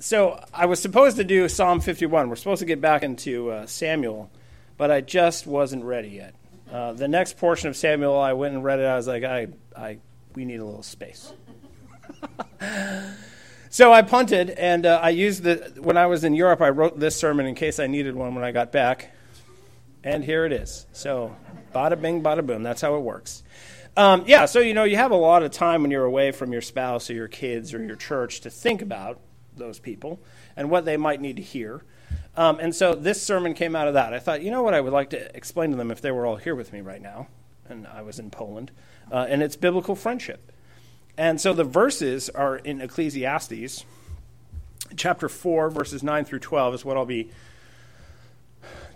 so I was supposed to do Psalm 51. We're supposed to get back into uh, Samuel, but I just wasn't ready yet. Uh, the next portion of Samuel, I went and read it. I was like, I, I, we need a little space. so I punted, and uh, I used the. When I was in Europe, I wrote this sermon in case I needed one when I got back, and here it is. So, bada bing, bada boom. That's how it works. Um, yeah, so you know, you have a lot of time when you're away from your spouse or your kids or your church to think about those people and what they might need to hear. Um, and so this sermon came out of that. I thought, you know what, I would like to explain to them if they were all here with me right now, and I was in Poland, uh, and it's biblical friendship. And so the verses are in Ecclesiastes, chapter 4, verses 9 through 12 is what I'll be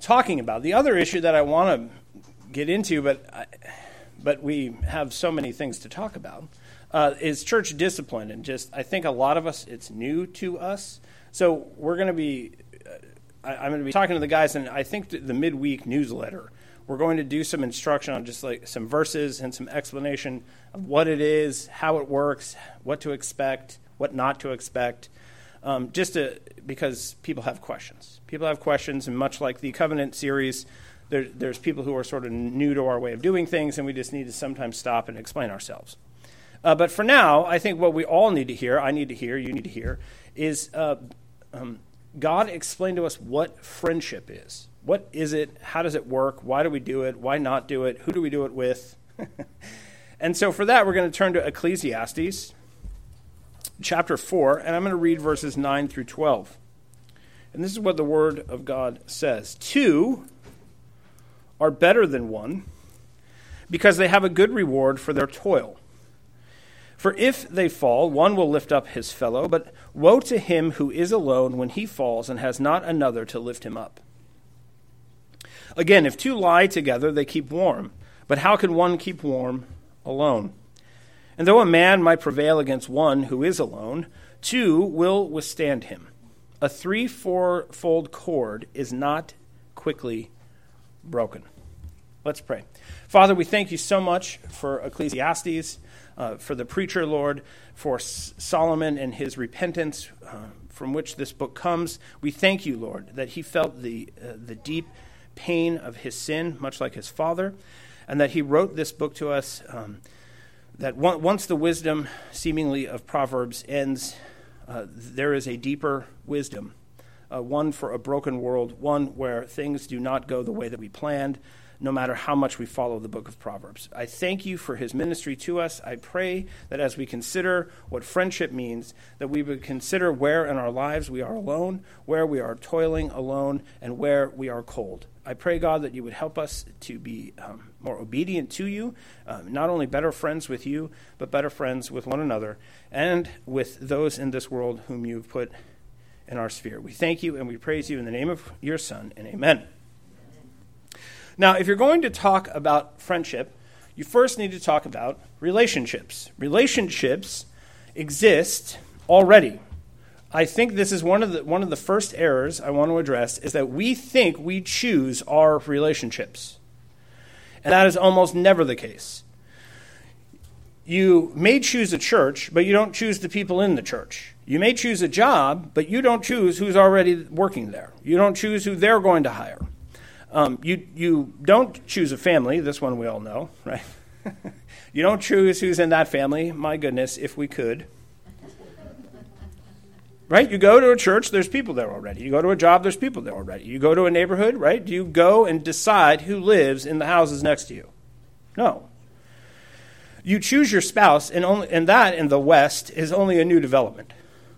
talking about. The other issue that I want to get into, but, I, but we have so many things to talk about, uh, is church discipline. And just, I think a lot of us, it's new to us. So we're going to be, uh, I, am going to be talking to the guys, and I think the midweek newsletter, we're going to do some instruction on just like some verses and some explanation of what it is, how it works, what to expect, what not to expect. Um, just to, because people have questions. People have questions, and much like the Covenant series, there, there's people who are sort of new to our way of doing things, and we just need to sometimes stop and explain ourselves. Uh, but for now, I think what we all need to hear, I need to hear, you need to hear, is uh, um, God explain to us what friendship is. What is it? How does it work? Why do we do it? Why not do it? Who do we do it with? and so for that, we're going to turn to Ecclesiastes chapter 4, and I'm going to read verses 9 through 12. And this is what the Word of God says Two are better than one because they have a good reward for their toil. For if they fall, one will lift up his fellow, but woe to him who is alone when he falls and has not another to lift him up. Again, if two lie together, they keep warm. But how can one keep warm alone? And though a man might prevail against one who is alone, two will withstand him. A three fold cord is not quickly broken. Let's pray. Father, we thank you so much for Ecclesiastes uh, for the preacher, Lord, for S- Solomon and his repentance uh, from which this book comes. We thank you, Lord, that he felt the, uh, the deep pain of his sin, much like his father, and that he wrote this book to us. Um, that one, once the wisdom, seemingly, of Proverbs ends, uh, there is a deeper wisdom. Uh, one for a broken world, one where things do not go the way that we planned, no matter how much we follow the book of Proverbs. I thank you for his ministry to us. I pray that as we consider what friendship means, that we would consider where in our lives we are alone, where we are toiling alone, and where we are cold. I pray, God, that you would help us to be um, more obedient to you, um, not only better friends with you, but better friends with one another and with those in this world whom you've put in our sphere. We thank you and we praise you in the name of your Son, and amen. Now, if you're going to talk about friendship, you first need to talk about relationships. Relationships exist already. I think this is one of the one of the first errors I want to address is that we think we choose our relationships. And that is almost never the case. You may choose a church, but you don't choose the people in the church. You may choose a job, but you don't choose who's already working there. You don't choose who they're going to hire. Um, you, you don't choose a family. This one we all know, right? you don't choose who's in that family. My goodness, if we could. Right? You go to a church, there's people there already. You go to a job, there's people there already. You go to a neighborhood, right? Do you go and decide who lives in the houses next to you? No. You choose your spouse, and, only, and that in the West is only a new development.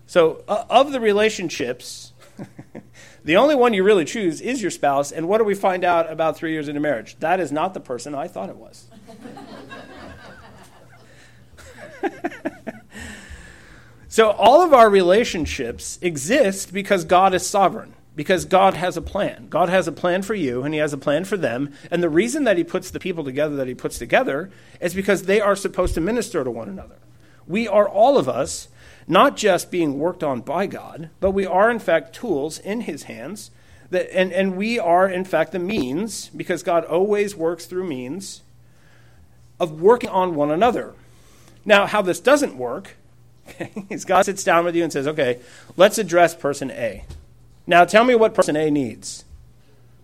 So, uh, of the relationships The only one you really choose is your spouse. And what do we find out about three years into marriage? That is not the person I thought it was. so, all of our relationships exist because God is sovereign, because God has a plan. God has a plan for you, and He has a plan for them. And the reason that He puts the people together that He puts together is because they are supposed to minister to one another. We are all of us not just being worked on by God, but we are, in fact, tools in His hands. That, and, and we are, in fact, the means, because God always works through means, of working on one another. Now, how this doesn't work Okay? God sits down with you and says, okay, let's address person A. Now tell me what person A needs.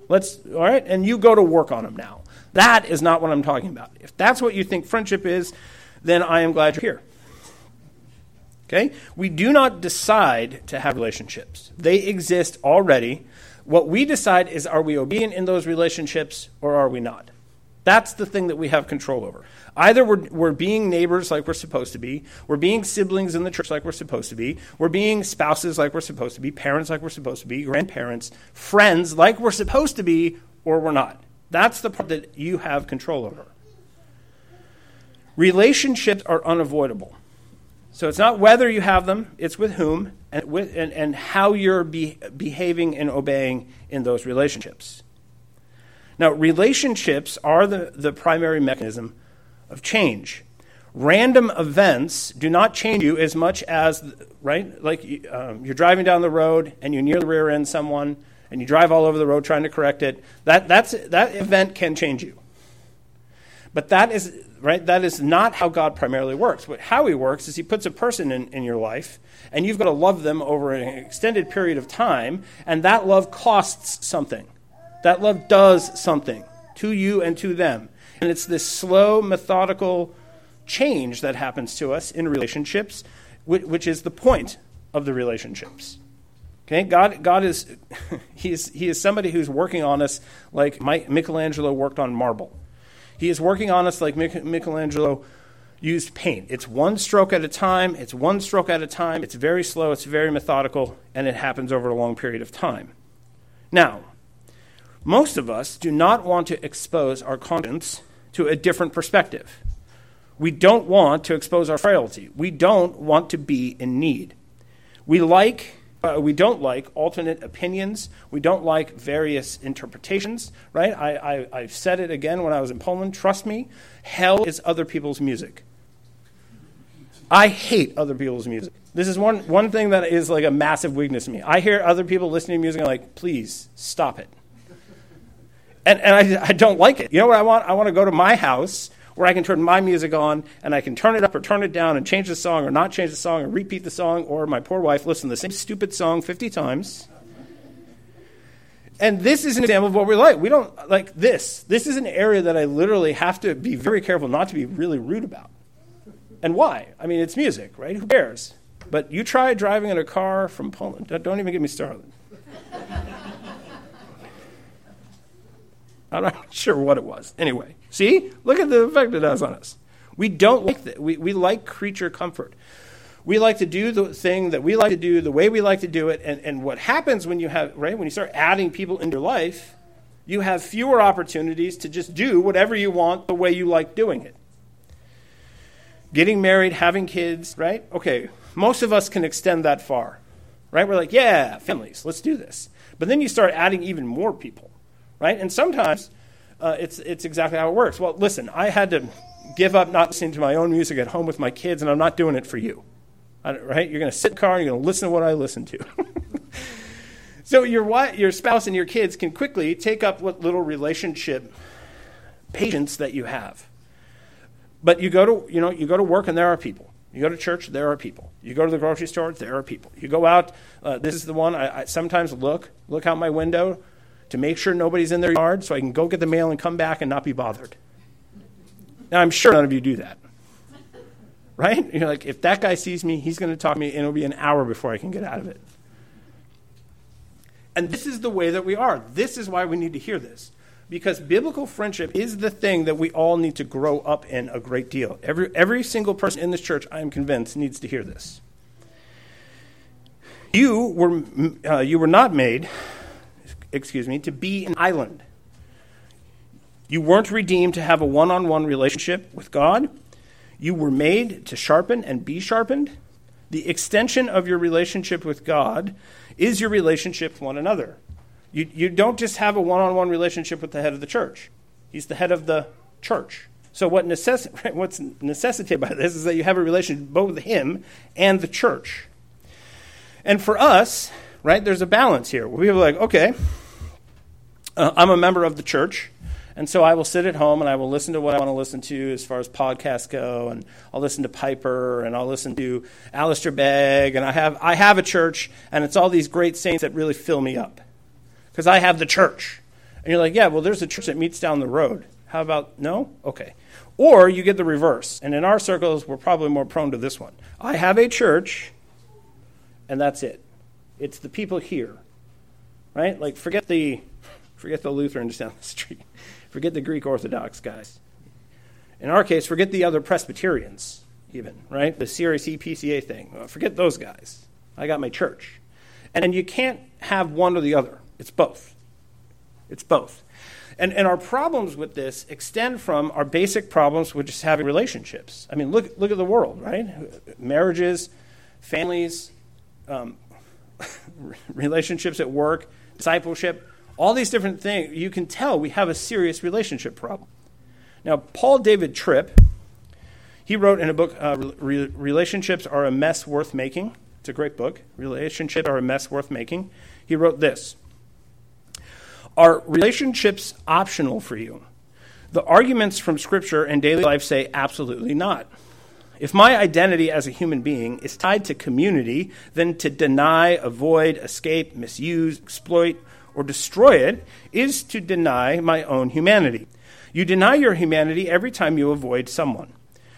Let's, all right? And you go to work on them now. That is not what I'm talking about. If that's what you think friendship is, then I am glad you're here. Okay? We do not decide to have relationships, they exist already. What we decide is are we obedient in those relationships or are we not? That's the thing that we have control over. Either we're, we're being neighbors like we're supposed to be, we're being siblings in the church like we're supposed to be, we're being spouses like we're supposed to be, parents like we're supposed to be, grandparents, friends like we're supposed to be, or we're not. That's the part that you have control over. Relationships are unavoidable. So it's not whether you have them, it's with whom and, with, and, and how you're be, behaving and obeying in those relationships. Now, relationships are the, the primary mechanism of change. Random events do not change you as much as, right? Like um, you're driving down the road and you near the rear end someone and you drive all over the road trying to correct it. That, that's, that event can change you. But that is, right, that is not how God primarily works. But how He works is He puts a person in, in your life, and you've got to love them over an extended period of time, and that love costs something. That love does something to you and to them. And it's this slow, methodical change that happens to us in relationships, which is the point of the relationships. Okay, God, God is he is he is somebody who's working on us like Michelangelo worked on marble. He is working on us like Michelangelo used paint. It's one stroke at a time. It's one stroke at a time. It's very slow. It's very methodical, and it happens over a long period of time. Now, most of us do not want to expose our conscience to a different perspective. We don't want to expose our frailty. We don't want to be in need. We like uh, we don't like alternate opinions. We don't like various interpretations, right? I, I, have said it again when I was in Poland. Trust me, hell is other people's music. I hate other people's music. This is one, one thing that is like a massive weakness to me. I hear other people listening to music and I'm like, please stop it. And, and I, I don't like it. You know what I want? I want to go to my house where I can turn my music on and I can turn it up or turn it down and change the song or not change the song or repeat the song, or my poor wife listen to the same stupid song 50 times. And this is an example of what we're like. We don't like this. This is an area that I literally have to be very careful not to be really rude about. And why? I mean, it's music, right? Who cares? But you try driving in a car from Poland. Don't even get me started. I'm not sure what it was. Anyway, see? Look at the effect it has on us. We don't like that. We, we like creature comfort. We like to do the thing that we like to do the way we like to do it. And, and what happens when you have, right, when you start adding people into your life, you have fewer opportunities to just do whatever you want the way you like doing it. Getting married, having kids, right? Okay, most of us can extend that far, right? We're like, yeah, families, let's do this. But then you start adding even more people right? And sometimes uh, it's, it's exactly how it works. Well, listen, I had to give up not listening to my own music at home with my kids, and I'm not doing it for you, right? You're going to sit in the car and you're going to listen to what I listen to. so your, wife, your spouse and your kids can quickly take up what little relationship patience that you have. But you go to, you know, you go to work and there are people. You go to church, there are people. You go to the grocery store, there are people. You go out, uh, this is the one I, I sometimes look, look out my window to make sure nobody's in their yard so I can go get the mail and come back and not be bothered. Now, I'm sure none of you do that. Right? You're like, if that guy sees me, he's going to talk to me, and it'll be an hour before I can get out of it. And this is the way that we are. This is why we need to hear this. Because biblical friendship is the thing that we all need to grow up in a great deal. Every, every single person in this church, I am convinced, needs to hear this. You were, uh, you were not made excuse me, to be an island. You weren't redeemed to have a one on one relationship with God. You were made to sharpen and be sharpened. The extension of your relationship with God is your relationship with one another. You, you don't just have a one on one relationship with the head of the church, he's the head of the church. So, what necess- what's necessitated by this is that you have a relationship both with him and the church. And for us, right, there's a balance here. We are like, okay, uh, I'm a member of the church, And so I will sit at home and I will listen to what I want to listen to as far as podcasts go, and I'll listen to Piper and I'll listen to Alistair Begg, and I have I have a church, and it's all these great saints that really fill me up, because I have the church. And you're like, yeah, well, there's a church that meets down the road. How about no? Okay. Or you get the reverse, and in our circles, we're probably more prone to this one. I have a church, and that's it. It's the people here, right? Like forget the forget the Lutherans down the street. Forget the Greek Orthodox guys. In our case, forget the other Presbyterians, even, right? The CRC PCA thing. Forget those guys. I got my church. And you can't have one or the other. It's both. It's both. And, and our problems with this extend from our basic problems with just having relationships. I mean, look, look at the world, right? Marriages, families, um, relationships at work, discipleship, all these different things, you can tell we have a serious relationship problem. Now, Paul David Tripp, he wrote in a book, uh, Re- Relationships Are a Mess Worth Making. It's a great book. Relationships Are a Mess Worth Making. He wrote this Are relationships optional for you? The arguments from Scripture and daily life say absolutely not. If my identity as a human being is tied to community, then to deny, avoid, escape, misuse, exploit, or destroy it is to deny my own humanity. You deny your humanity every time you avoid someone.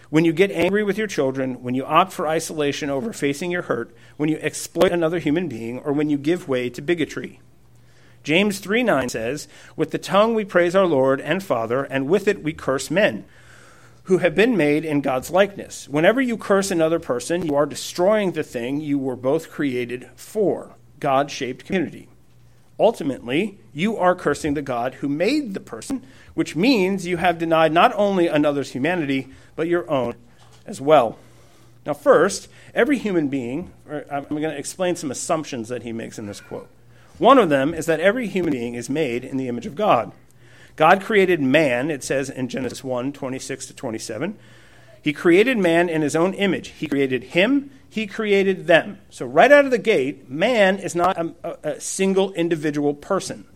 When you get angry with your children, when you opt for isolation over facing your hurt, when you exploit another human being, or when you give way to bigotry. James 3 9 says, With the tongue we praise our Lord and Father, and with it we curse men who have been made in God's likeness. Whenever you curse another person, you are destroying the thing you were both created for God shaped community. Ultimately, you are cursing the God who made the person, which means you have denied not only another's humanity, but your own as well. Now, first, every human being, I'm going to explain some assumptions that he makes in this quote. One of them is that every human being is made in the image of God. God created man, it says in Genesis 1 26 to 27. He created man in his own image. He created him he created them. So, right out of the gate, man is not a, a, single individual person.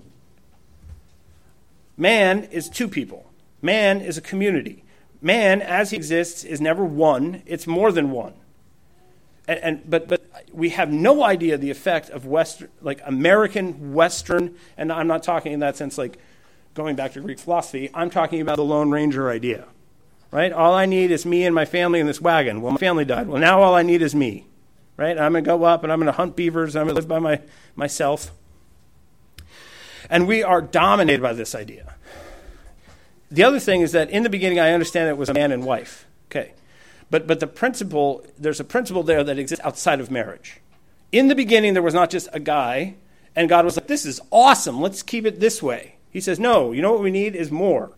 Man is two people, man is a community. Man, as he exists, is never one, it's more than one. And, and, but, but we have no idea the effect of Western, like American Western, and I'm not talking in that sense like going back to Greek philosophy, I'm talking about the Lone Ranger idea right? All I need is me and my family in this wagon. Well, my family died. Well, now all I need is me, right? I'm going to go up and I'm going to hunt beavers. I'm going to live by my, myself. And we are dominated by this idea. The other thing is that in the beginning, I understand it was a man and wife. Okay. But, but the principle, there's a principle there that exists outside of marriage. In the beginning, there was not just a guy, and God was like, this is awesome. Let's keep it this way. He says, no, you know what we need is more.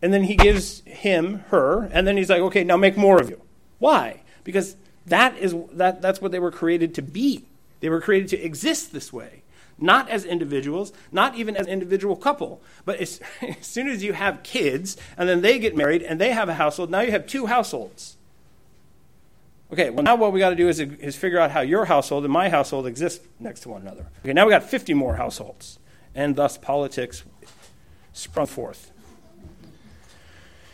And then he gives him her, and then he's like, okay, now make more of you. Why? Because that is that, that's what they were created to be. They were created to exist this way. Not as individuals, not even as an individual couple. But as, as soon as you have kids, and then they get married, and they have a household, now you have two households. Okay, well, now what we got to do is, is figure out how your household and my household exist next to one another. Okay, now we got 50 more households, and thus politics sprung forth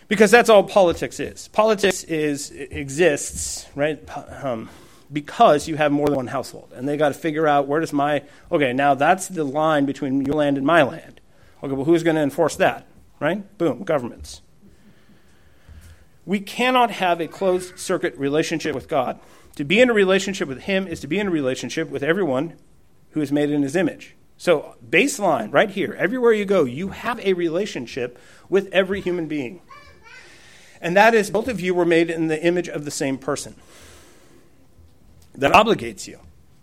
because that's all politics is. Politics is exists right um, because you have more than one household, and they got to figure out where does my okay now that's the line between your land and my land. Okay, well who's going to enforce that? Right? Boom, governments. We cannot have a closed circuit relationship with God. To be in a relationship with Him is to be in a relationship with everyone who is made in His image. So, baseline, right here, everywhere you go, you have a relationship with every human being and that is both of you were made in the image of the same person. That obligates you.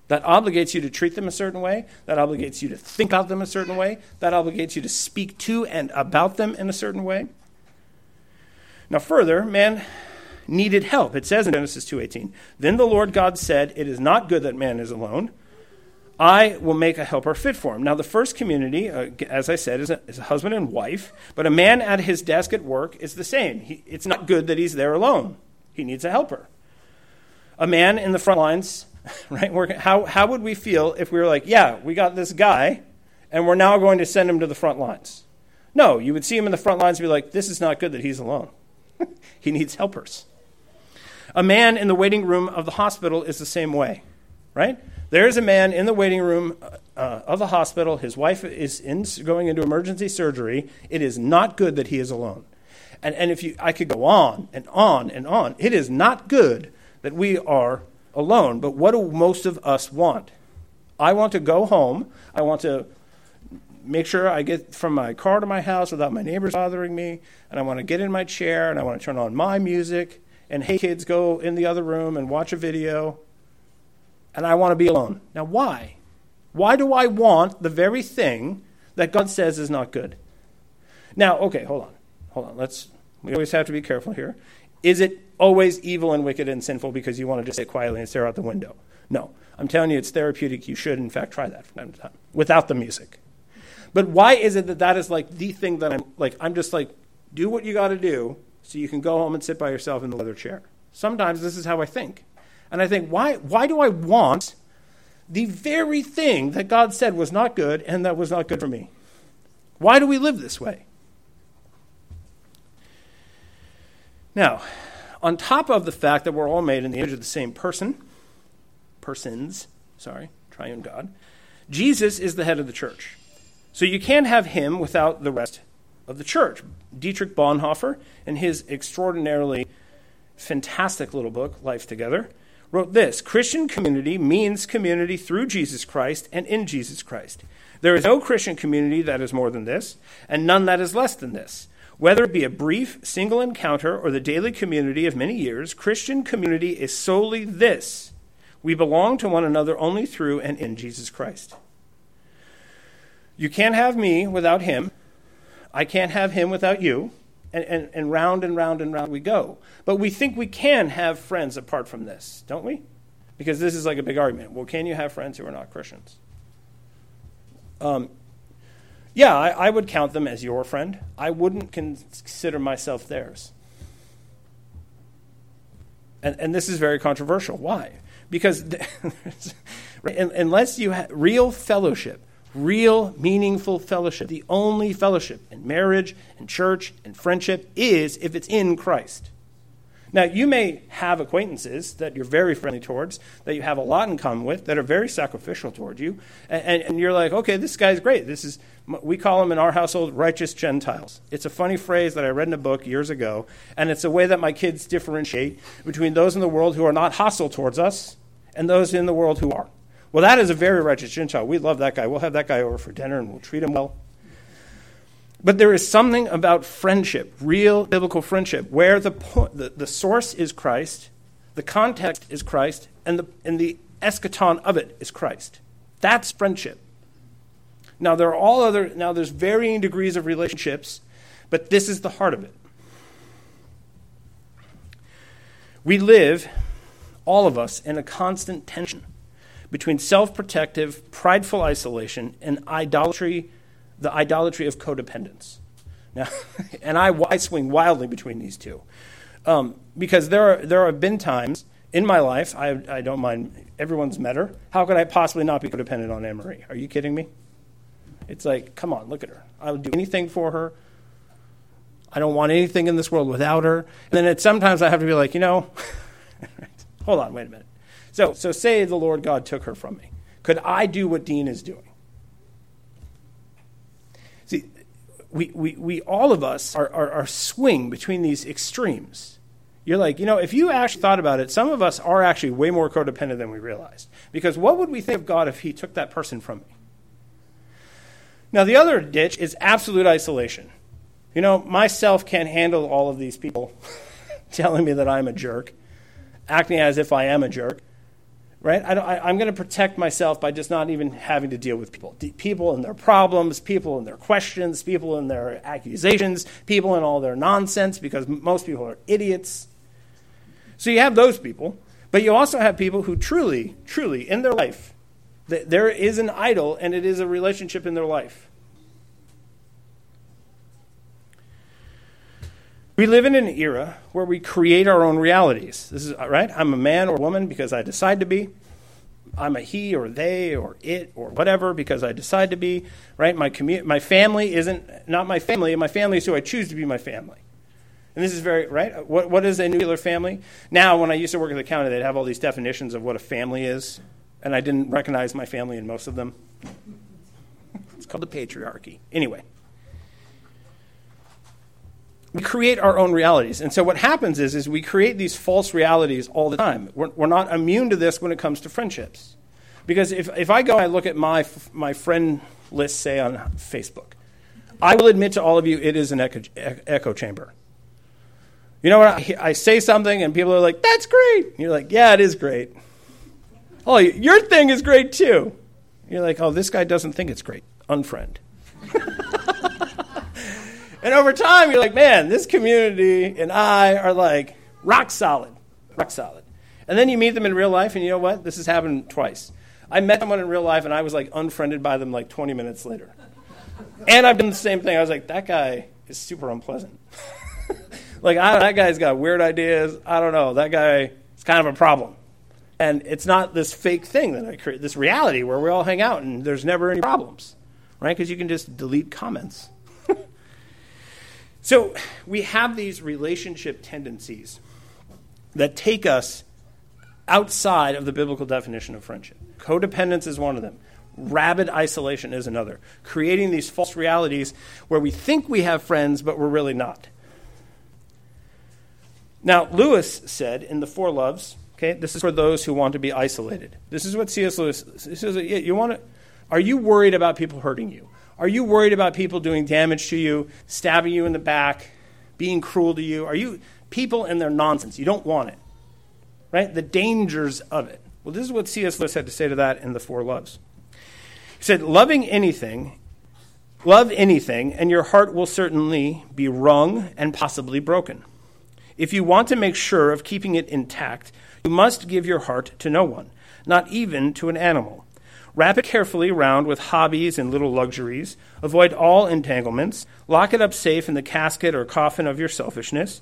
That obligates you to treat them a certain way. That obligates you to think about them a certain way. That obligates you to speak to and about them in a certain way. Now, further, man needed help. It says in Genesis 2:18, "Then the Lord God said, it is not good that man is alone. I will make a helper fit for him. Now, the first community, uh, as I said, is a, is a, husband and wife, but a man at his desk at work is the same. He, it's not good that he's there alone, he needs a helper. A man in the front lines, right? Working, how, how would we feel if we were like, yeah, we got this guy, and we're now going to send him to the front lines? No, you would see him in the front lines and be like, this is not good that he's alone. he needs helpers. A man in the waiting room of the hospital is the same way, right? There is a man in the waiting room uh, of the hospital. His wife is in, going into emergency surgery. It is not good that he is alone. And, and if you, I could go on and on and on. It is not good that we are alone. But what do most of us want? I want to go home. I want to make sure I get from my car to my house without my neighbors bothering me. And I want to get in my chair and I want to turn on my music. And hey, kids, go in the other room and watch a video. And I want to be alone. Now, why? Why do I want the very thing that God says is not good? Now, okay, hold on. Hold on. Let's we always have to be careful here. Is it always evil and wicked and sinful because you want to just sit quietly and stare out the window? No. I'm telling you, it's therapeutic. You should, in fact, try that from time to time without the music. But why is it that that is like the thing that I'm like, I'm just like, do what you got to do so you can go home and sit by yourself in the leather chair? Sometimes this is how I think. And I think, why, why do I want the very thing that God said was not good and that was not good for me? Why do we live this way? Now, on top of the fact that we're all made in the image of the same person, persons, sorry, triune God, Jesus is the head of the church. So you can't have him without the rest of the church. Dietrich Bonhoeffer, in his extraordinarily fantastic little book, Life Together, wrote this Christian community means community through Jesus Christ and in Jesus Christ. There is no Christian community that is more than this, and none that is less than this. Whether it be a brief, single encounter or the daily community of many years, Christian community is solely this we belong to one another only through and in Jesus Christ. You can't have me without him. I can't have him without you. And, and, and round and round and round we go. But we think we can have friends apart from this, don't we? Because this is like a big argument. Well, can you have friends who are not Christians? Um, yeah, I, I would count them as your friend. I wouldn't consider myself theirs. And, and this is very controversial. Why? Because unless you have real fellowship, real meaningful fellowship, the only fellowship in marriage and church and friendship is if it's in Christ. Now, you may have acquaintances that you're very friendly towards, that you have a lot in common with, that are very sacrificial toward you, and, and, you're like, okay, this guy's great. This is we call them in our household righteous Gentiles. It's a funny phrase that I read in a book years ago, and it's a way that my kids differentiate between those in the world who are not hostile towards us and those in the world who are. Well, that is a very righteous Gentile. We love that guy. We'll have that guy over for dinner and we'll treat him well. But there is something about friendship, real biblical friendship, where the, the, the source is Christ, the context is Christ, and the, and the eschaton of it is Christ. That's friendship. Now there are all other now there's varying degrees of relationships, but this is the heart of it. We live, all of us, in a constant tension between self-protective, prideful isolation and idolatry the idolatry of codependence. Now, and I, I swing wildly between these two. Um, because there, are, there have been times in my life, I, I don't mind, everyone's met her. How could I possibly not be codependent on Anne Marie? Are you kidding me? It's like, come on, look at her. I would do anything for her. I don't want anything in this world without her. And then it, sometimes I have to be like, you know, hold on, wait a minute. So, so say the Lord God took her from me. Could I do what Dean is doing? See, we, we, we all of us are, are, are swing between these extremes. You're like, you know, if you actually thought about it, some of us are actually way more codependent than we realized. Because what would we think of God if He took that person from me? Now, the other ditch is absolute isolation. You know, myself can't handle all of these people telling me that I'm a jerk, acting as if I am a jerk right? I am going to protect myself by just not even having to deal with people. People and their problems, people and their questions, people and their accusations, people and all their nonsense, because most people are idiots. So you have those people, but you also have people who truly, truly, in their life, there is an idol and it is a relationship in their life. We live in an era where we create our own realities. This is right. I'm a man or woman because I decide to be. I'm a he or they or it or whatever because I decide to be, right? My commu- my family isn't not my family, my family is who I choose to be my family. And this is very, right? What, what is a nuclear family? Now, when I used to work at the county, they'd have all these definitions of what a family is, and I didn't recognize my family in most of them. It's called the patriarchy. Anyway we create our own realities. And so what happens is, is we create these false realities all the time. We're, we're not immune to this when it comes to friendships. Because if, if I go and I look at my, my friend list, say on Facebook, I will admit to all of you it is an echo, echo chamber. You know what? I, I say something and people are like, that's great. And you're like, yeah, it is great. Oh, your thing is great too. You're like, oh, this guy doesn't think it's great. Unfriend. And over time, you're like, man, this community and I are like rock solid, rock solid. And then you meet them in real life, and you know what? This has happened twice. I met someone in real life, and I was like unfriended by them like 20 minutes later. And I've done the same thing. I was like, that guy is super unpleasant. like, I, that guy's got weird ideas. I don't know. That guy is kind of a problem. And it's not this fake thing that I create, this reality where we all hang out and there's never any problems, right? Because you can just delete comments. So we have these relationship tendencies that take us outside of the biblical definition of friendship. Codependence is one of them. Rabid isolation is another. Creating these false realities where we think we have friends, but we're really not. Now, Lewis said in The Four Loves, okay, this is for those who want to be isolated. This is what C.S. Lewis says. You want to, are you worried about people hurting you? Are you worried about people doing damage to you, stabbing you in the back, being cruel to you? Are you people and their nonsense? You don't want it. Right? The dangers of it. Well, this is what C.S. Lewis had to say to that in The Four Loves. He said, Loving anything, love anything, and your heart will certainly be wrung and possibly broken. If you want to make sure of keeping it intact, you must give your heart to no one, not even to an animal. Wrap it carefully round with hobbies and little luxuries. Avoid all entanglements. Lock it up safe in the casket or coffin of your selfishness.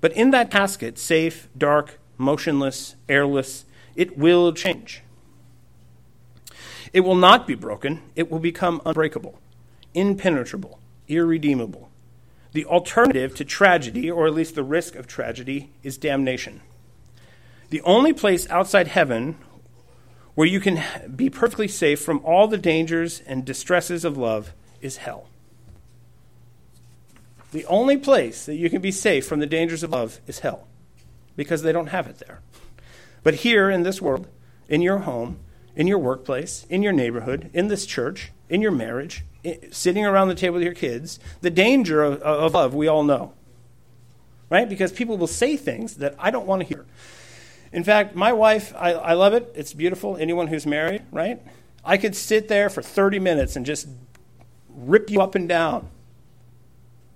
But in that casket, safe, dark, motionless, airless, it will change. It will not be broken, it will become unbreakable, impenetrable, irredeemable. The alternative to tragedy, or at least the risk of tragedy, is damnation. The only place outside heaven where you can be perfectly safe from all the dangers and distresses of love is hell. The only place that you can be safe from the dangers of love is hell because they don't have it there. But here in this world, in your home, in your workplace, in your neighborhood, in this church, in your marriage, sitting around the table with your kids, the danger of, of love we all know. Right? Because people will say things that I don't want to hear. In fact, my wife, I, I love it. It's beautiful. Anyone who's married, right? I could sit there for 30 minutes and just rip you up and down.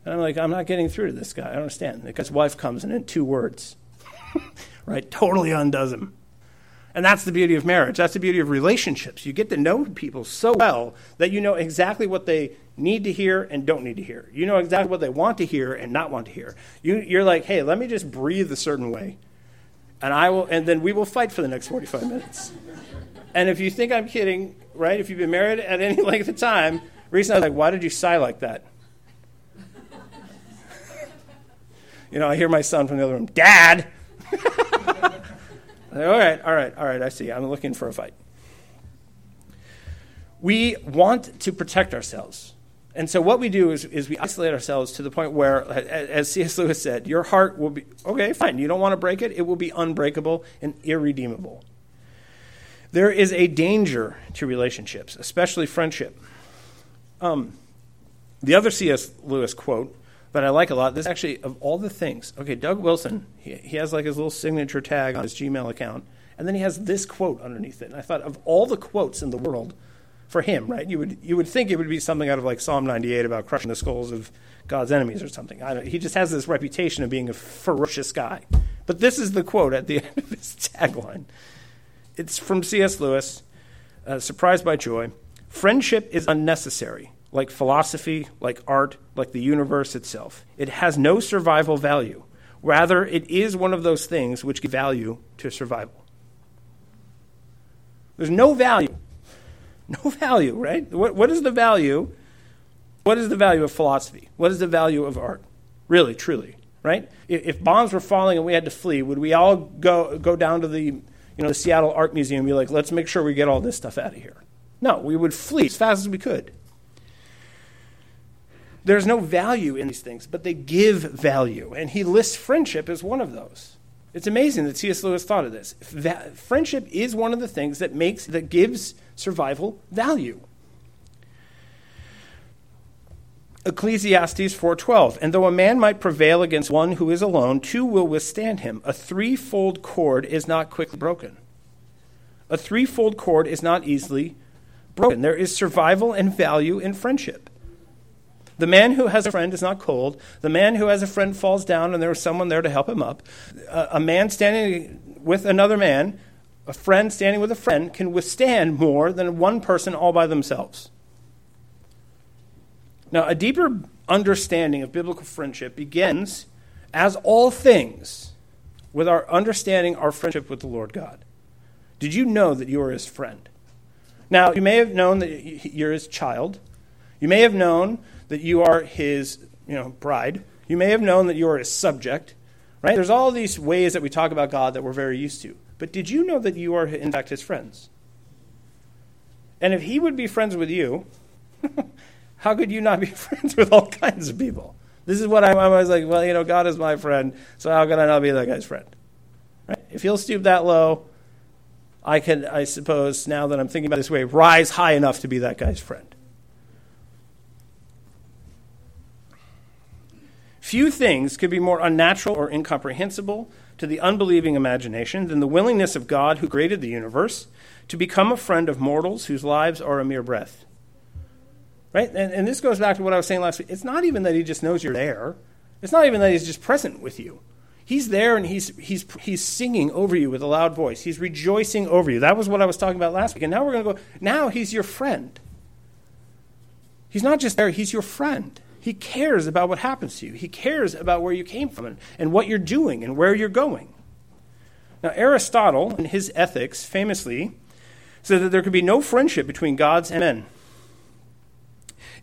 And I'm like, I'm not getting through to this guy. I don't understand. Because wife comes in in two words, right, totally undoes him. And that's the beauty of marriage. That's the beauty of relationships. You get to know people so well that you know exactly what they need to hear and don't need to hear. You know exactly what they want to hear and not want to hear. You, you're like, hey, let me just breathe a certain way and I will, and then we will fight for the next 45 minutes. And if you think I'm kidding, right? If you've been married at any length of time, recently I was like, why did you sigh like that? you know, I hear my son from the other room, Dad! all right, all right, all right, I see. I'm looking for a fight. We want to protect ourselves. And so what we do is, is we isolate ourselves to the point where, as C.S. Lewis said, your heart will be, okay, fine, you don't want to break it, it will be unbreakable and irredeemable. There is a danger to relationships, especially friendship. Um, the other C.S. Lewis quote that I like a lot, this actually, of all the things, okay, Doug Wilson, he, he has like his little signature tag on his Gmail account, and then he has this quote underneath it. And I thought, of all the quotes in the world, for him, right? You would you would think it would be something out of like Psalm 98 about crushing the skulls of God's enemies or something. he just has this reputation of being a ferocious guy. But this is the quote at the end of his tagline. It's from C.S. Lewis, uh, Surprised by Joy. Friendship is unnecessary, like philosophy, like art, like the universe itself. It has no survival value. Rather, it is one of those things which give value to survival. There's no value. No value, right? What, what is the value? What is the value of philosophy? What is the value of art? Really, truly, right? If, bombs were falling and we had to flee, would we all go, go down to the, you know, the Seattle Art Museum and be like, let's make sure we get all this stuff out of here? No, we would flee as fast as we could. There's no value in these things, but they give value. And he lists friendship as one of those. It's amazing that C.S. Lewis thought of this. Friendship is one of the things that makes that gives survival value. Ecclesiastes 4:12 And though a man might prevail against one who is alone two will withstand him a threefold cord is not quickly broken A threefold cord is not easily broken there is survival and value in friendship the man who has a friend is not cold. The man who has a friend falls down and there is someone there to help him up. A, a man standing with another man, a friend standing with a friend, can withstand more than one person all by themselves. Now, a deeper understanding of biblical friendship begins, as all things, with our understanding our friendship with the Lord God. Did you know that you are his friend? Now, you may have known that you're his child. You may have known that you are his you know, bride. You may have known that you are his subject. Right? There's all these ways that we talk about God that we're very used to. But did you know that you are, in fact, his friends? And if he would be friends with you, how could you not be friends with all kinds of people? This is what I, I was like, well, you know, God is my friend, so how can I not be that guy's friend? Right? If he'll stoop that low, I can, I suppose, now that I'm thinking about this way, rise high enough to be that guy's friend. Few things could be more unnatural or incomprehensible to the unbelieving imagination than the willingness of God, who created the universe, to become a friend of mortals whose lives are a mere breath. Right? And, and this goes back to what I was saying last week. It's not even that he just knows you're there, it's not even that he's just present with you. He's there and he's, he's, he's singing over you with a loud voice. He's rejoicing over you. That was what I was talking about last week. And now we're going to go, now he's your friend. He's not just there, he's your friend. He cares about what happens to you. He cares about where you came from and, and what you're doing and where you're going. Now, Aristotle, in his Ethics, famously said that there could be no friendship between gods and men.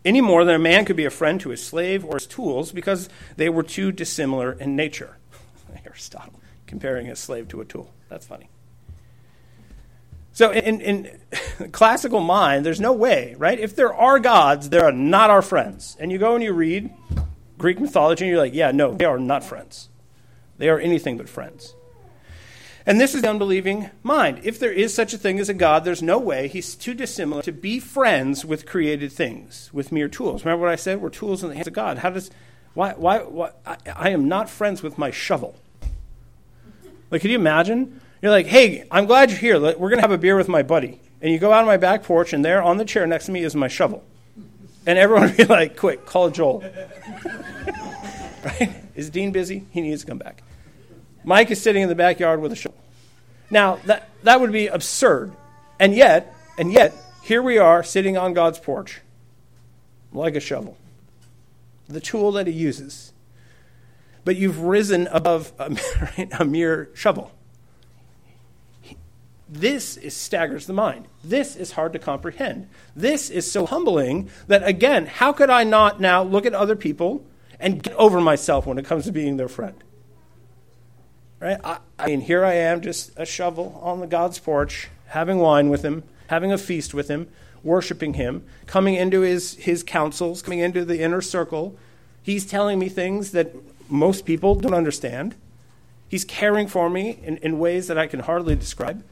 Any more than a man could be a friend to his slave or his tools because they were too dissimilar in nature. Aristotle, comparing a slave to a tool. That's funny. So, in, in classical mind, there's no way, right? If there are gods, they are not our friends. And you go and you read Greek mythology, and you're like, yeah, no, they are not friends. They are anything but friends. And this is the unbelieving mind. If there is such a thing as a God, there's no way he's too dissimilar to be friends with created things, with mere tools. Remember what I said? We're tools in the hands of God. How does, why, why, why I, I am not friends with my shovel. Like, can you imagine? You're like, hey, I'm glad you're here. We're going to have a beer with my buddy. And you go out on my back porch, and there on the chair next to me is my shovel. And everyone would be like, quick, call Joel. right? Is Dean busy? He needs to come back. Mike is sitting in the backyard with a shovel. Now, that, that would be absurd. And yet, and yet, here we are sitting on God's porch like a shovel, the tool that he uses. But you've risen above a, a mere shovel. This is, staggers the mind. This is hard to comprehend. This is so humbling that, again, how could I not now look at other people and get over myself when it comes to being their friend? Right? I, I mean, here I am, just a shovel on the God's porch, having wine with him, having a feast with him, worshiping him, coming into his, his councils, coming into the inner circle. He's telling me things that most people don't understand. He's caring for me in, in ways that I can hardly describe.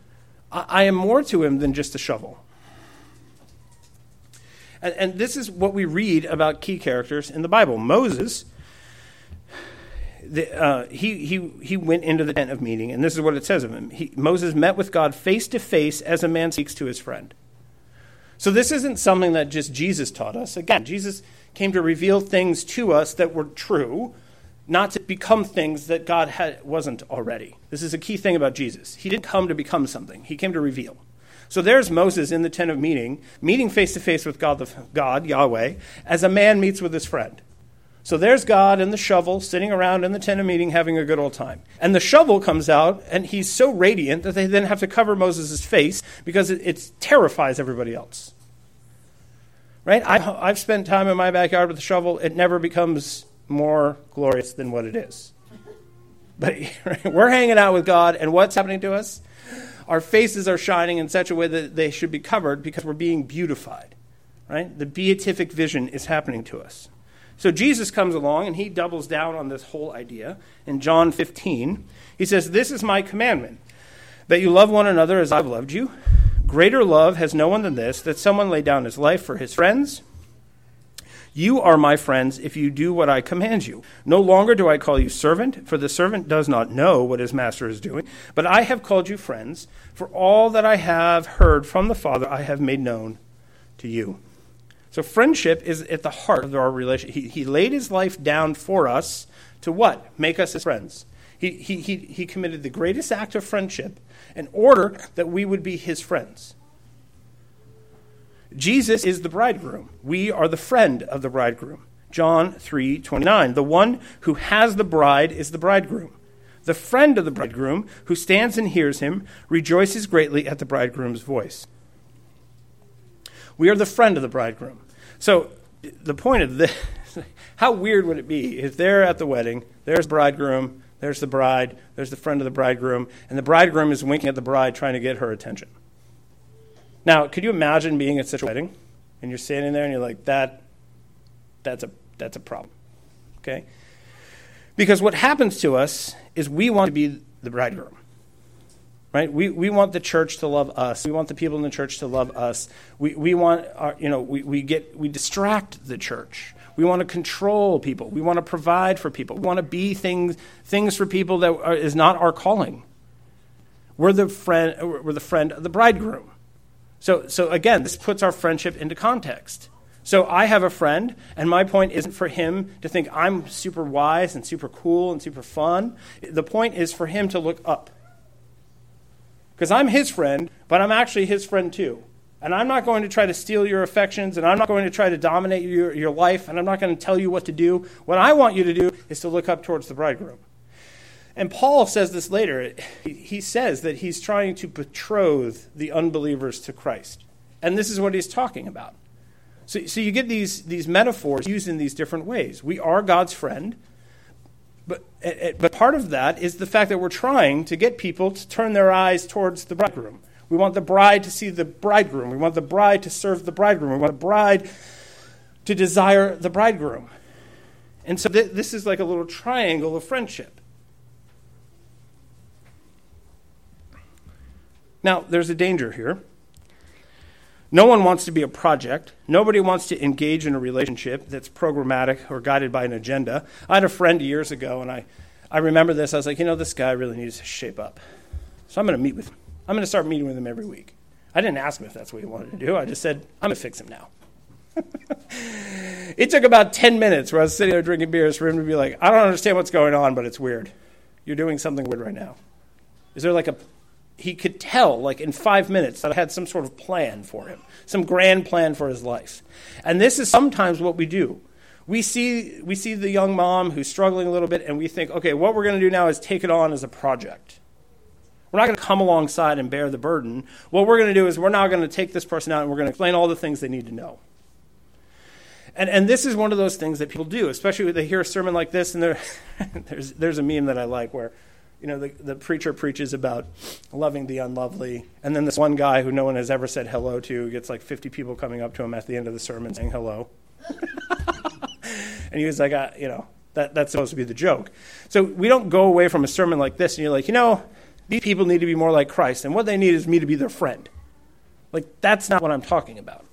I, am more to him than just a shovel. And, and this is what we read about key characters in the Bible. Moses, the, uh, he, he, he went into the tent of meeting, and this is what it says of him. He, Moses met with God face to face as a man speaks to his friend. So this isn't something that just Jesus taught us. Again, Jesus came to reveal things to us that were true, not to become things that God had, wasn't already. This is a key thing about Jesus. He didn't come to become something, he came to reveal. So there's Moses in the tent of meeting, meeting face to face with God, the, God, Yahweh, as a man meets with his friend. So there's God and the shovel sitting around in the tent of meeting having a good old time. And the shovel comes out, and he's so radiant that they then have to cover Moses' face because it, it terrifies everybody else. Right? I, I've spent time in my backyard with a shovel. It never becomes more glorious than what it is. But we're hanging out with God, and what's happening to us? Our faces are shining in such a way that they should be covered because we're being beautified. Right? The beatific vision is happening to us. So Jesus comes along and he doubles down on this whole idea. In John 15, he says, This is my commandment, that you love one another as I've loved you. Greater love has no one than this, that someone lay down his life for his friends. You are my friends if you do what I command you. No longer do I call you servant, for the servant does not know what his master is doing, but I have called you friends, for all that I have heard from the Father I have made known to you. So friendship is at the heart of our relationship. He, he laid his life down for us to what? Make us his friends. He, he, he, he committed the greatest act of friendship in order that we would be his friends. Jesus is the bridegroom. We are the friend of the bridegroom. John 3:29. The one who has the bride is the bridegroom. The friend of the bridegroom who stands and hears him rejoices greatly at the bridegroom's voice. We are the friend of the bridegroom. So the point of this, how weird would it be if they're at the wedding, there's the bridegroom, there's the bride, there's the friend of the bridegroom, and the bridegroom is winking at the bride trying to get her attention. Now, could you imagine being at such a wedding and you're standing there and you're like, that, that's a, that's a problem. Okay? Because what happens to us is we want to be the bridegroom right? We, we want the church to love us. We want the people in the church to love us. We, we want, our, you know, we, we, get, we distract the church. We want to control people. We want to provide for people. We want to be things, things for people that are, is not our calling. We're the friend, we're the friend of the bridegroom. So, so again, this puts our friendship into context. So I have a friend, and my point isn't for him to think I'm super wise and super cool and super fun. The point is for him to look up because I'm his friend, but I'm actually his friend too. And I'm not going to try to steal your affections, and I'm not going to try to dominate your, your life, and I'm not going to tell you what to do. What I want you to do is to look up towards the bridegroom. And Paul says this later. He says that he's trying to betroth the unbelievers to Christ. And this is what he's talking about. So, so you get these, these metaphors used in these different ways. We are God's friend, but, eh, eh, but part of that is the fact that we're trying to get people to turn their eyes towards the bridegroom. We want the bride to see the bridegroom. We want the bride to serve the bridegroom. We want the bride to desire the bridegroom. And so th- this is like a little triangle of friendship. Now, there's a danger here. No one wants to be a project. Nobody wants to engage in a relationship that's programmatic or guided by an agenda. I had a friend years ago, and I, I remember this. I was like, you know, this guy really needs to shape up. So I'm going to meet with him. I'm going to start meeting with him every week. I didn't ask him if that's what he wanted to do. I just said, I'm going to fix him now. it took about 10 minutes where I was sitting there drinking beers for him to be like, I don't understand what's going on, but it's weird. You're doing something weird right now. Is there like a he could tell, like in five minutes, that I had some sort of plan for him, some grand plan for his life. And this is sometimes what we do. We see, we see the young mom who's struggling a little bit, and we think, okay, what we're going to do now is take it on as a project. We're not going to come alongside and bear the burden. What we're going to do is we're now going to take this person out and we're going to explain all the things they need to know. And, and this is one of those things that people do, especially when they hear a sermon like this, and there's, there's a meme that I like where you know, the, the preacher preaches about loving the unlovely, and then this one guy who no one has ever said hello to gets like 50 people coming up to him at the end of the sermon saying hello. and he was like, uh, you know, that, that's supposed to be the joke. So we don't go away from a sermon like this and you're like, you know, these people need to be more like Christ, and what they need is me to be their friend. Like, that's not what I'm talking about.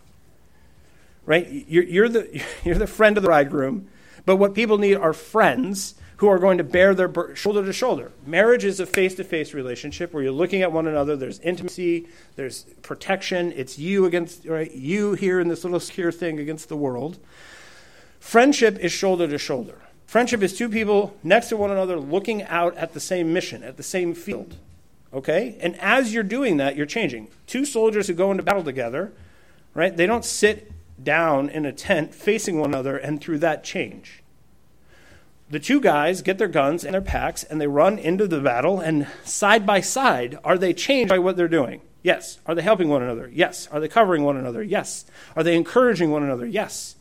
Right? You're, you're, the, you're the friend of the bridegroom, but what people need are friends who are going to bear their bur- shoulder to shoulder. Marriage is a face to face relationship where you're looking at one another. There's intimacy, there's protection. It's you against, right? You here in this little secure thing against the world. Friendship is shoulder to shoulder. Friendship is two people next to one another looking out at the same mission, at the same field. Okay? And as you're doing that, you're changing. Two soldiers who go into battle together, right? They don't sit down in a tent facing one another and through that change the two guys get their guns and their packs and they run into the battle, and side by side, are they changed by what they're doing? Yes. Are they helping one another? Yes. Are they covering one another? Yes. Are they encouraging one another? Yes.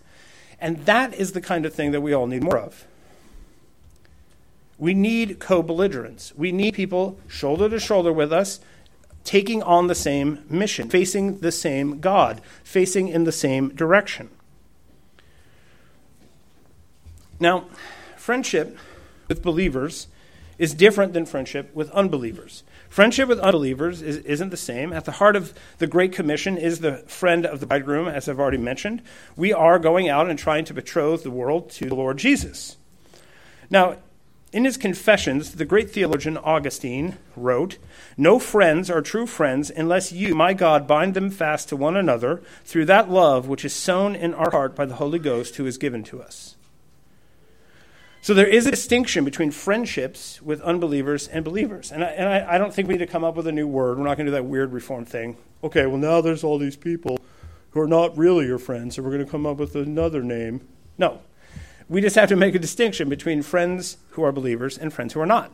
And that is the kind of thing that we all need more of. We need co belligerents. We need people shoulder to shoulder with us, taking on the same mission, facing the same God, facing in the same direction. Now, friendship with believers is different than friendship with unbelievers. Friendship with unbelievers is, not the same. At the heart of the Great Commission is the friend of the bridegroom, as I've already mentioned. We are going out and trying to betroth the world to the Lord Jesus. Now, in his Confessions, the great theologian Augustine wrote, No friends are true friends unless you, my God, bind them fast to one another through that love which is sown in our heart by the Holy Ghost who is given to us. So there is a distinction between friendships with unbelievers and believers. And I, and I, I don't think we need to come up with a new word. We're not going to do that weird reform thing. Okay, well, now there's all these people who are not really your friends, so we're going to come up with another name. No. We just have to make a distinction between friends who are believers and friends who are not.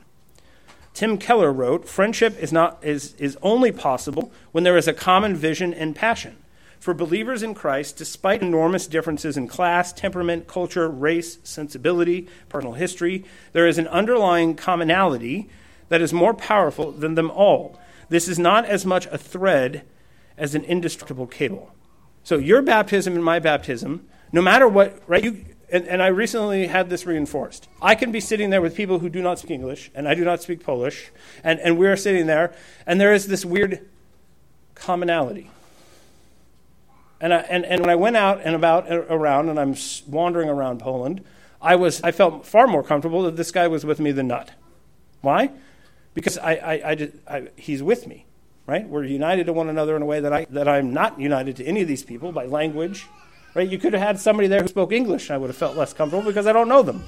Tim Keller wrote, Friendship is, not, is, is only possible when there is a common vision and passion. For believers in Christ, despite enormous differences in class, temperament, culture, race, sensibility, personal history, there is an underlying commonality that is more powerful than them all. This is not as much a thread as an indestructible cable. So your baptism and my baptism, no matter what, right? You, and, and I recently had this reinforced. I can be sitting there with people who do not speak English, and I do not speak Polish, and, and we're sitting there, and there is this weird commonality. And, I, and, and when I went out and about uh, around and I'm wandering around Poland, I, was, I felt far more comfortable that this guy was with me than not. Why? Because I, I, I, just, I, he's with me, right? We're united to one another in a way that, I, that I'm not united to any of these people by language, right? You could have had somebody there who spoke English, and I would have felt less comfortable because I don't know them.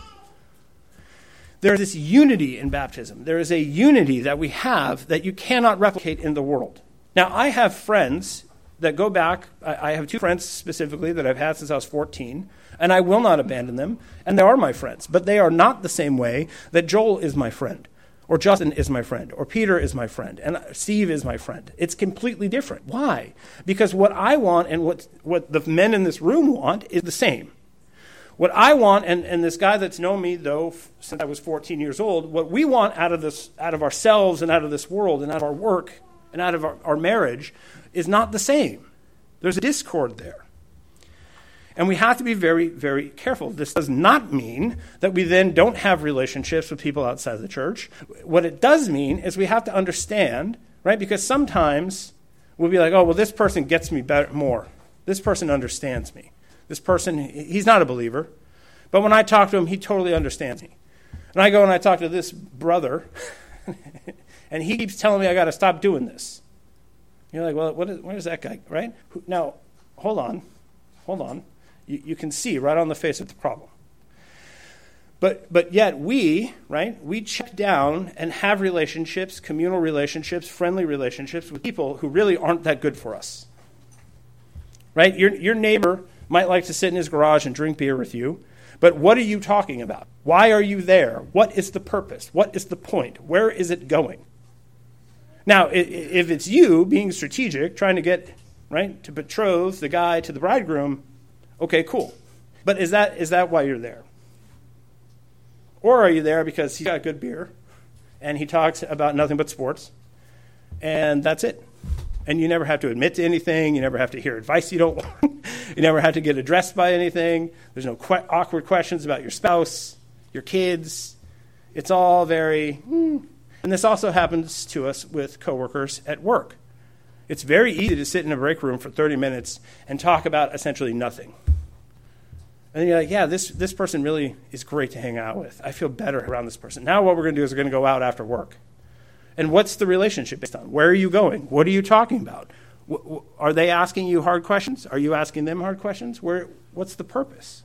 There's this unity in baptism. There is a unity that we have that you cannot replicate in the world. Now, I have friends that go back. I, I have two friends specifically that I've had since I was 14, and I will not abandon them. And they are my friends, but they are not the same way that Joel is my friend, or Justin is my friend, or Peter is my friend, and Steve is my friend. It's completely different. Why? Because what I want and what, what the men in this room want is the same. What I want, and, and this guy that's known me, though, since I was 14 years old, what we want out of, this, out of ourselves and out of this world and out of our work and out of our, our marriage is not the same. There's a discord there. And we have to be very, very careful. This does not mean that we then don't have relationships with people outside the church. What it does mean is we have to understand, right? Because sometimes we'll be like, oh, well, this person gets me better, more. This person understands me. This person, he's not a believer. But when I talk to him, he totally understands me. And I go and I talk to this brother, and he keeps telling me I got to stop doing this. You're like, well, what is, that guy, right? Now, hold on, hold on. You, you can see right on the face of the problem. But, but yet we, right, we check down and have relationships, communal relationships, friendly relationships with people who really aren't that good for us. Right? Your, your neighbor might like to sit in his garage and drink beer with you, but what are you talking about? Why are you there? What is the purpose? What is the point? Where is it going? Now, if it's you being strategic, trying to get, right, to betroth the guy to the bridegroom, okay, cool. But is that, is that why you're there? Or are you there because he's got good beer and he talks about nothing but sports and that's it? And you never have to admit to anything. You never have to hear advice you don't want. you never have to get addressed by anything. There's no awkward questions about your spouse, your kids. It's all very, hmm, and this also happens to us with coworkers at work. It's very easy to sit in a break room for 30 minutes and talk about essentially nothing. And then you're like, yeah, this, this person really is great to hang out with. I feel better around this person. Now, what we're going to do is we're going to go out after work. And what's the relationship based on? Where are you going? What are you talking about? Are they asking you hard questions? Are you asking them hard questions? Where, what's the purpose?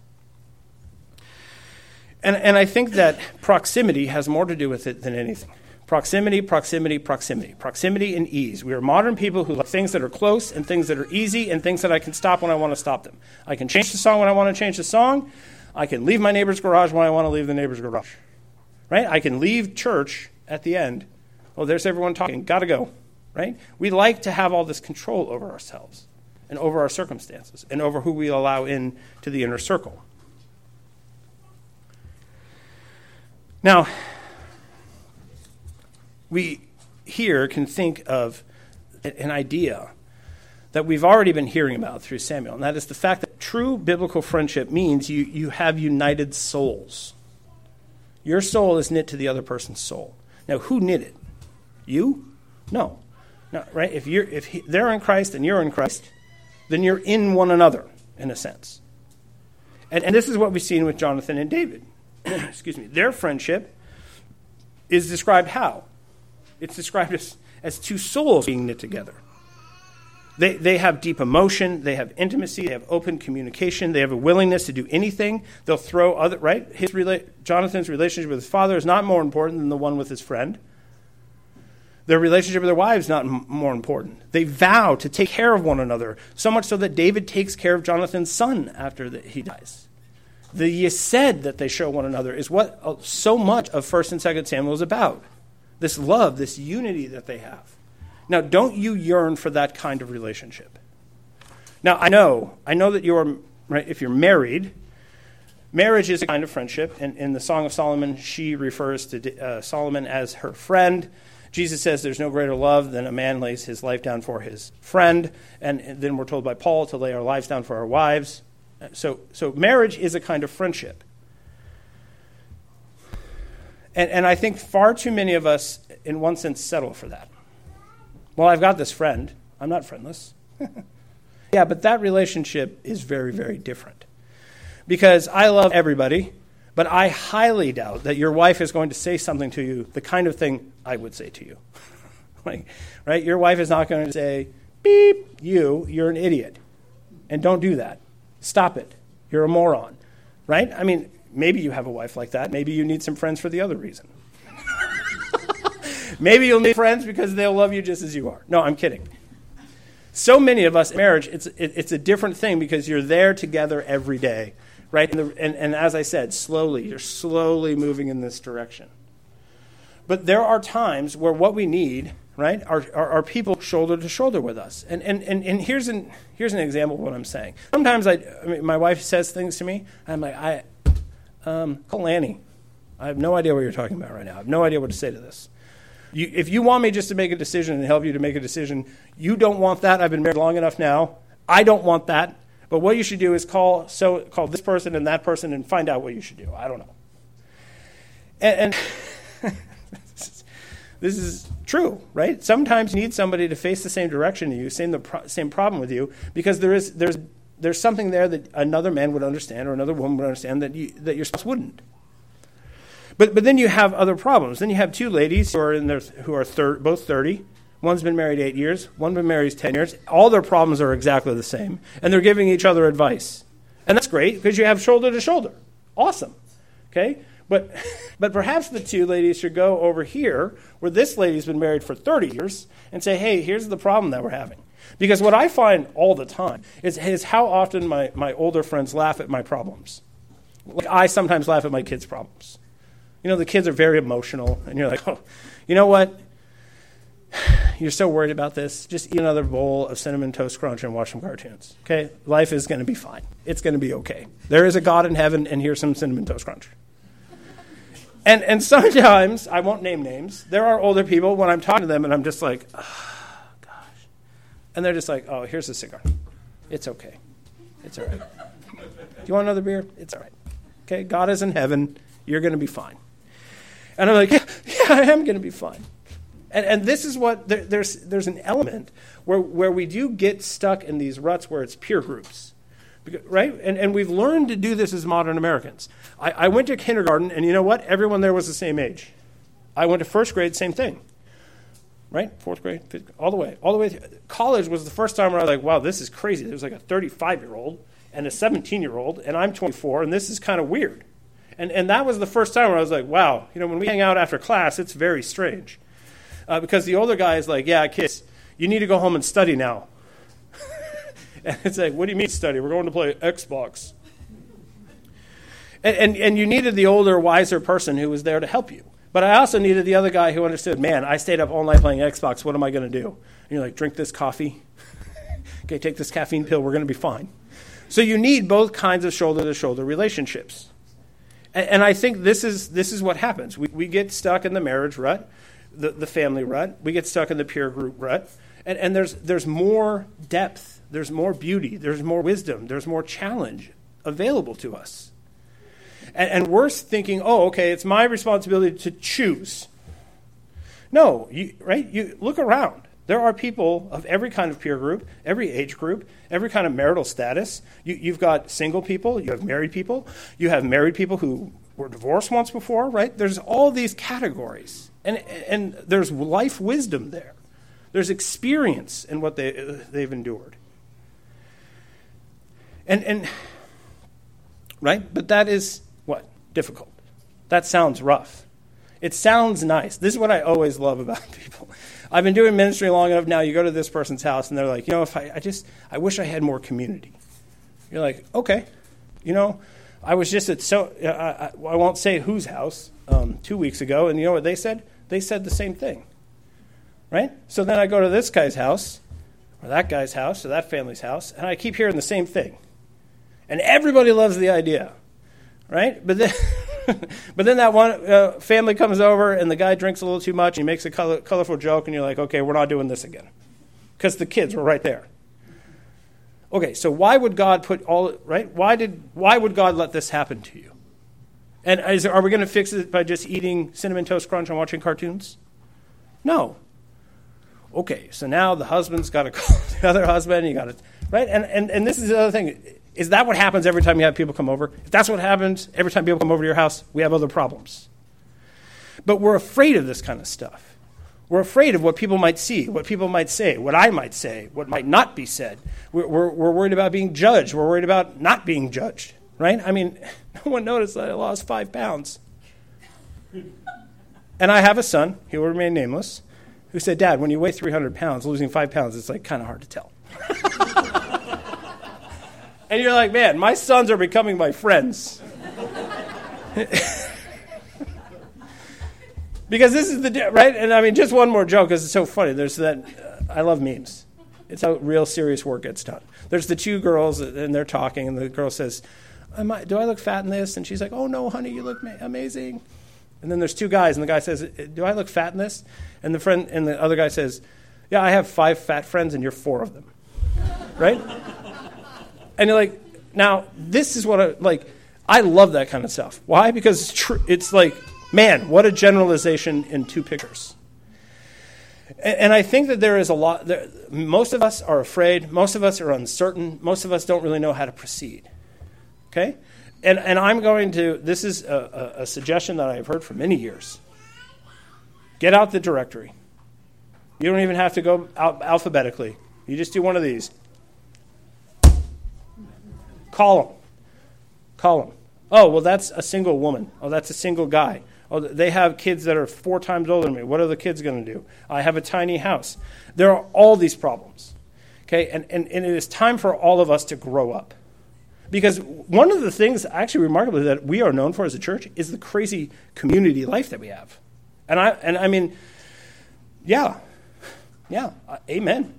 And, and I think that proximity has more to do with it than anything. Proximity, proximity, proximity. Proximity and ease. We are modern people who like things that are close and things that are easy and things that I can stop when I want to stop them. I can change the song when I want to change the song. I can leave my neighbor's garage when I want to leave the neighbor's garage. Right? I can leave church at the end. Oh, there's everyone talking. Got to go. Right? We like to have all this control over ourselves and over our circumstances and over who we allow in to the inner circle. Now, we here can think of an idea that we've already been hearing about through Samuel, and that is the fact that true biblical friendship means you, you have united souls. Your soul is knit to the other person's soul. Now, who knit it? You? No. No, right? If you're if he, they're in Christ and you're in Christ, then you're in one another in a sense. And, and this is what we've seen with Jonathan and David. Excuse me. Their friendship is described how? It's described as, as two souls being knit together. They, they have deep emotion, they have intimacy, they have open communication, they have a willingness to do anything. They'll throw other, right? His Jonathan's relationship with his father is not more important than the one with his friend. Their relationship with their wives is not m- more important. They vow to take care of one another, so much so that David takes care of Jonathan's son after the, he dies. The hesed that they show one another is what uh, so much of 1st and 2nd Samuel is about. This love, this unity that they have. Now, don't you yearn for that kind of relationship? Now, I know, I know that you're, right, if you're married, marriage is a kind of friendship. And in the Song of Solomon, she refers to uh, Solomon as her friend. Jesus says there's no greater love than a man lays his life down for his friend. And, then we're told by Paul to lay our lives down for our wives. So, so marriage is a kind of friendship. And, and I think far too many of us, in one sense, settle for that. Well, I've got this friend. I'm not friendless. yeah, but that relationship is very, very different. Because I love everybody, but I highly doubt that your wife is going to say something to you, the kind of thing I would say to you. like, right? Your wife is not going to say, beep, you, you're an idiot. And don't do that. Stop it. You're a moron. Right? I mean, maybe you have a wife like that. Maybe you need some friends for the other reason. Maybe you'll need friends because they'll love you just as you are. No, I'm kidding. So many of us marriage, it's, it, it's a different thing because you're there together every day, right? And, the, and, and as I said, slowly, you're slowly moving in this direction. But there are times where what we need, right, are, are, are, people shoulder to shoulder with us. And, and, and, and here's, an, here's an example of what I'm saying. Sometimes I, I mean, my wife says things to me, I'm like, I, um, call Annie. I have no idea what you're talking about right now. I have no idea what to say to this. You, if you want me just to make a decision and help you to make a decision, you don't want that. I've been married long enough now. I don't want that. But what you should do is call so call this person and that person and find out what you should do. I don't know. And, and this is true, right? Sometimes you need somebody to face the same direction to you, same the pro- same problem with you, because there is there's there's something there that another man would understand or another woman would understand that you, that your spouse wouldn't. But, but then you have other problems. Then you have two ladies who are, in their, who are thir- both 30. One's been married eight years, one been married 10 years. All their problems are exactly the same. And they're giving each other advice. And that's great because you have shoulder to shoulder. Awesome. Okay? But, but perhaps the two ladies should go over here where this lady's been married for 30 years and say, hey, here's the problem that we're having. Because what I find all the time is, is how often my, my older friends laugh at my problems. Like I sometimes laugh at my kids' problems. You know, the kids are very emotional, and you're like, oh, you know what? You're so worried about this. Just eat another bowl of cinnamon toast crunch and watch some cartoons. Okay? Life is going to be fine. It's going to be okay. There is a God in heaven, and here's some cinnamon toast crunch. And, and sometimes, I won't name names, there are older people when I'm talking to them and I'm just like. And they're just like, oh, here's a cigar. It's okay. It's all right. Do you want another beer? It's all right. Okay? God is in heaven. You're going to be fine. And I'm like, yeah, yeah I am going to be fine. And, and this is what there, there's, there's an element where, where we do get stuck in these ruts where it's peer groups. Right? And, and we've learned to do this as modern Americans. I, I went to kindergarten, and you know what? Everyone there was the same age. I went to first grade, same thing. Right? Fourth grade, fifth, all the way. All the way. Through. College was the first time where I was like, wow, this is crazy. There's like a 35 year old and a 17 year old, and I'm 24, and this is kind of weird. And, and that was the first time where I was like, wow, you know, when we hang out after class, it's very strange. Uh, because the older guy is like, yeah, kids, you need to go home and study now. and it's like, what do you mean study? We're going to play Xbox. And, and, and you needed the older, wiser person who was there to help you. But I also needed the other guy who understood, man, I stayed up all night playing Xbox. What am I going to do? And you're like, drink this coffee. okay, take this caffeine pill. We're going to be fine. So you need both kinds of shoulder to shoulder relationships. And, and, I think this is, this is what happens. We, we get stuck in the marriage rut, the, the family rut, we get stuck in the peer group rut. And, and there's, there's more depth, there's more beauty, there's more wisdom, there's more challenge available to us. And, and thinking, oh, okay, it's my responsibility to choose. No, you, right? You look around. There are people of every kind of peer group, every age group, every kind of marital status. You, have got single people, you have married people, you have married people who were divorced once before, right? There's all these categories. And, and there's life wisdom there, there's experience in what they, they've endured. And, and, right? But that is difficult. That sounds rough. It sounds nice. This is what I always love about people. I've been doing ministry long enough now. You go to this person's house and they're like, you know, if I, I just, I wish I had more community. You're like, okay, you know, I was just at so, I, I, I won't say whose house, um, two weeks ago, and you know what they said? They said the same thing, right? So then I go to this guy's house, or that guy's house, or that family's house, and I keep hearing the same thing. And everybody loves the idea right? But then, but then that one uh, family comes over and the guy drinks a little too much. And he makes a color, colorful joke, and you're like, okay, we're not doing this again, because the kids were right there. Okay, so why would God put all right? Why did why would God let this happen to you? And is, are we going to fix it by just eating cinnamon toast crunch and watching cartoons? No. Okay, so now the husband's got to call the other husband. You got to right, and, and and this is the other thing is that what happens every time you have people come over? If that's what happens every time people come over to your house, we have other problems. But we're afraid of this kind of stuff. We're afraid of what people might see, what people might say, what I might say, what might not be said. We're, we're, we're worried about being judged. We're worried about not being judged, right? I mean, no one noticed that I lost five pounds. And I have a son, he will remain nameless, who said, Dad, when you weigh 300 pounds, losing five pounds, it's like kind of hard to tell. And you're like, man, my sons are becoming my friends. because this is the right? And i mean just one more joke because it's so funny. There's that uh, i love memes. It's how real serious work gets done. There's the two girls and they're talking and the girl says I, do i look fat in this? And she's like oh no honey you look ma- amazing. And then there's two guys and the guy says do i look fat in this? And the friend and the other guy says yeah i have five fat friends and you're four of them. Right and like, now this is what I like. I love that kind of stuff. Why? Because it's true. It's like, man, what a generalization in two pictures. And, and I think that there is a lot. There, most of us are afraid. Most of us are uncertain. Most of us don't really know how to proceed. Okay, and and I'm going to. This is a, a, a suggestion that I've heard for many years. Get out the directory. You don't even have to go alphabetically. You just do one of these. Call them. Call them. Oh, well, that's a single woman. Oh, that's a single guy. Oh, they have kids that are four times older than me. What are the kids going to do? I have a tiny house. There are all these problems. Okay, and, and, and it is time for all of us to grow up. Because one of the things, actually remarkably, that we are known for as a church is the crazy community life that we have. And I, and I mean, yeah, yeah, uh, amen.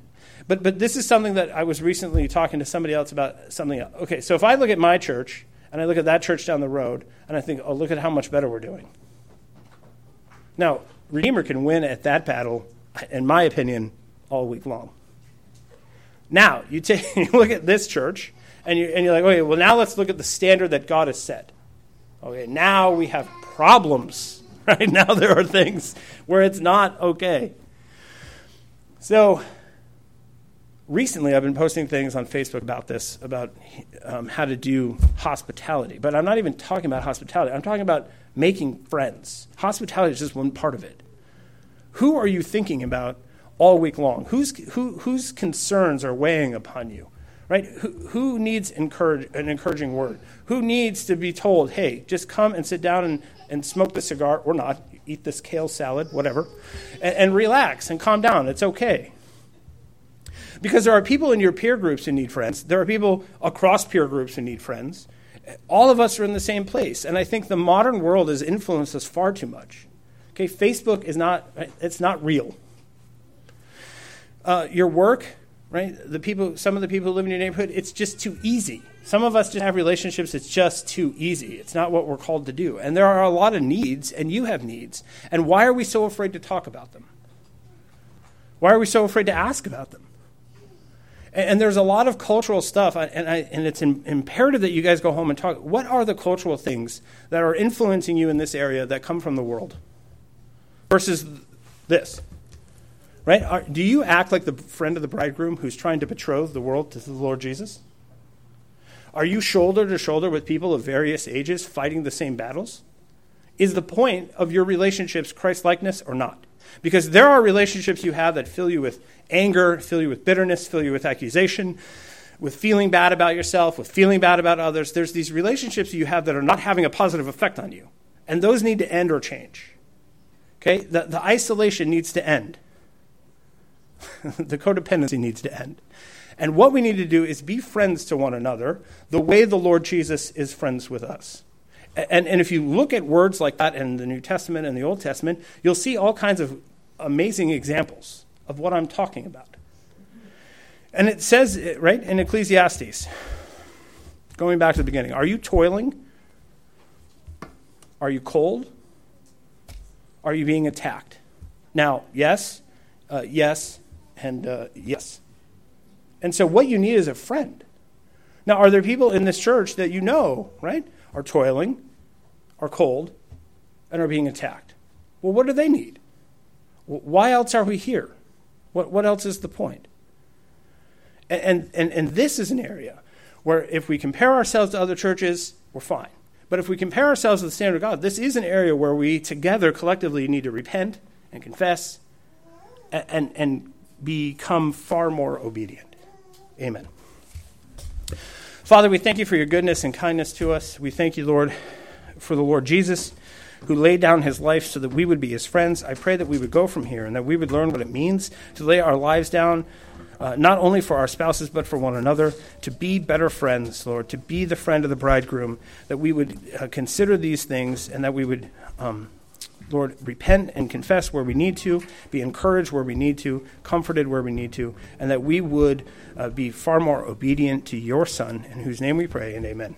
But, but this is something that I was recently talking to somebody else about something else. Okay, so if I look at my church and I look at that church down the road and I think, oh, look at how much better we're doing. Now, Redeemer can win at that battle, in my opinion, all week long. Now, you, take, you look at this church and, you, and you're like, okay, well, now let's look at the standard that God has set. Okay, now we have problems, right? Now there are things where it's not okay. So, recently I've been posting things on Facebook about this, about um, how to do hospitality. But I'm not even talking about hospitality. I'm talking about making friends. Hospitality is just one part of it. Who are you thinking about all week long? Who's, who, whose concerns are weighing upon you? Right? Who, who needs encourage, an encouraging word? Who needs to be told, hey, just come and sit down and, and smoke the cigar, or not, eat this kale salad, whatever, and, and relax and calm down. It's okay because there are people in your peer groups who need friends. There are people across peer groups who need friends. All of us are in the same place. And I think the modern world has influenced us far too much. Okay, Facebook is not, it's not real. Uh, your work, right? The people, some of the people who live in your neighborhood, it's just too easy. Some of us just have relationships, it's just too easy. It's not what we're called to do. And there are a lot of needs, and you have needs. And why are we so afraid to talk about them? Why are we so afraid to ask about them? And, there's a lot of cultural stuff, and, I, and it's imperative that you guys go home and talk. What are the cultural things that are influencing you in this area that come from the world versus this? Right? Are, do you act like the friend of the bridegroom who's trying to betroth the world to the Lord Jesus? Are you shoulder to shoulder with people of various ages fighting the same battles? Is the point of your relationships Christ likeness or not? Because there are relationships you have that fill you with anger, fill you with bitterness, fill you with accusation, with feeling bad about yourself, with feeling bad about others. There's these relationships you have that are not having a positive effect on you. And those need to end or change. Okay? The, the isolation needs to end. the codependency needs to end. And what we need to do is be friends to one another the way the Lord Jesus is friends with us. And, and if you look at words like that in the New Testament and the Old Testament, you'll see all kinds of amazing examples of what I'm talking about. And it says, right, in Ecclesiastes, going back to the beginning, are you toiling? Are you cold? Are you being attacked? Now, yes, uh, yes, and uh, yes. And so, what you need is a friend. Now, are there people in this church that you know, right, are toiling, are cold, and are being attacked? Well, what do they need? Why else are we here? What, what else is the point? And, and, and this is an area where if we compare ourselves to other churches, we're fine. But if we compare ourselves to the standard of God, this is an area where we together collectively need to repent and confess and, and, and become far more obedient. Amen. Father, we thank you for your goodness and kindness to us. We thank you, Lord, for the Lord Jesus who laid down his life so that we would be his friends. I pray that we would go from here and that we would learn what it means to lay our lives down, uh, not only for our spouses, but for one another, to be better friends, Lord, to be the friend of the bridegroom, that we would uh, consider these things and that we would. Um, Lord, repent and confess where we need to, be encouraged where we need to, comforted where we need to, and that we would uh, be far more obedient to your Son, in whose name we pray, and amen.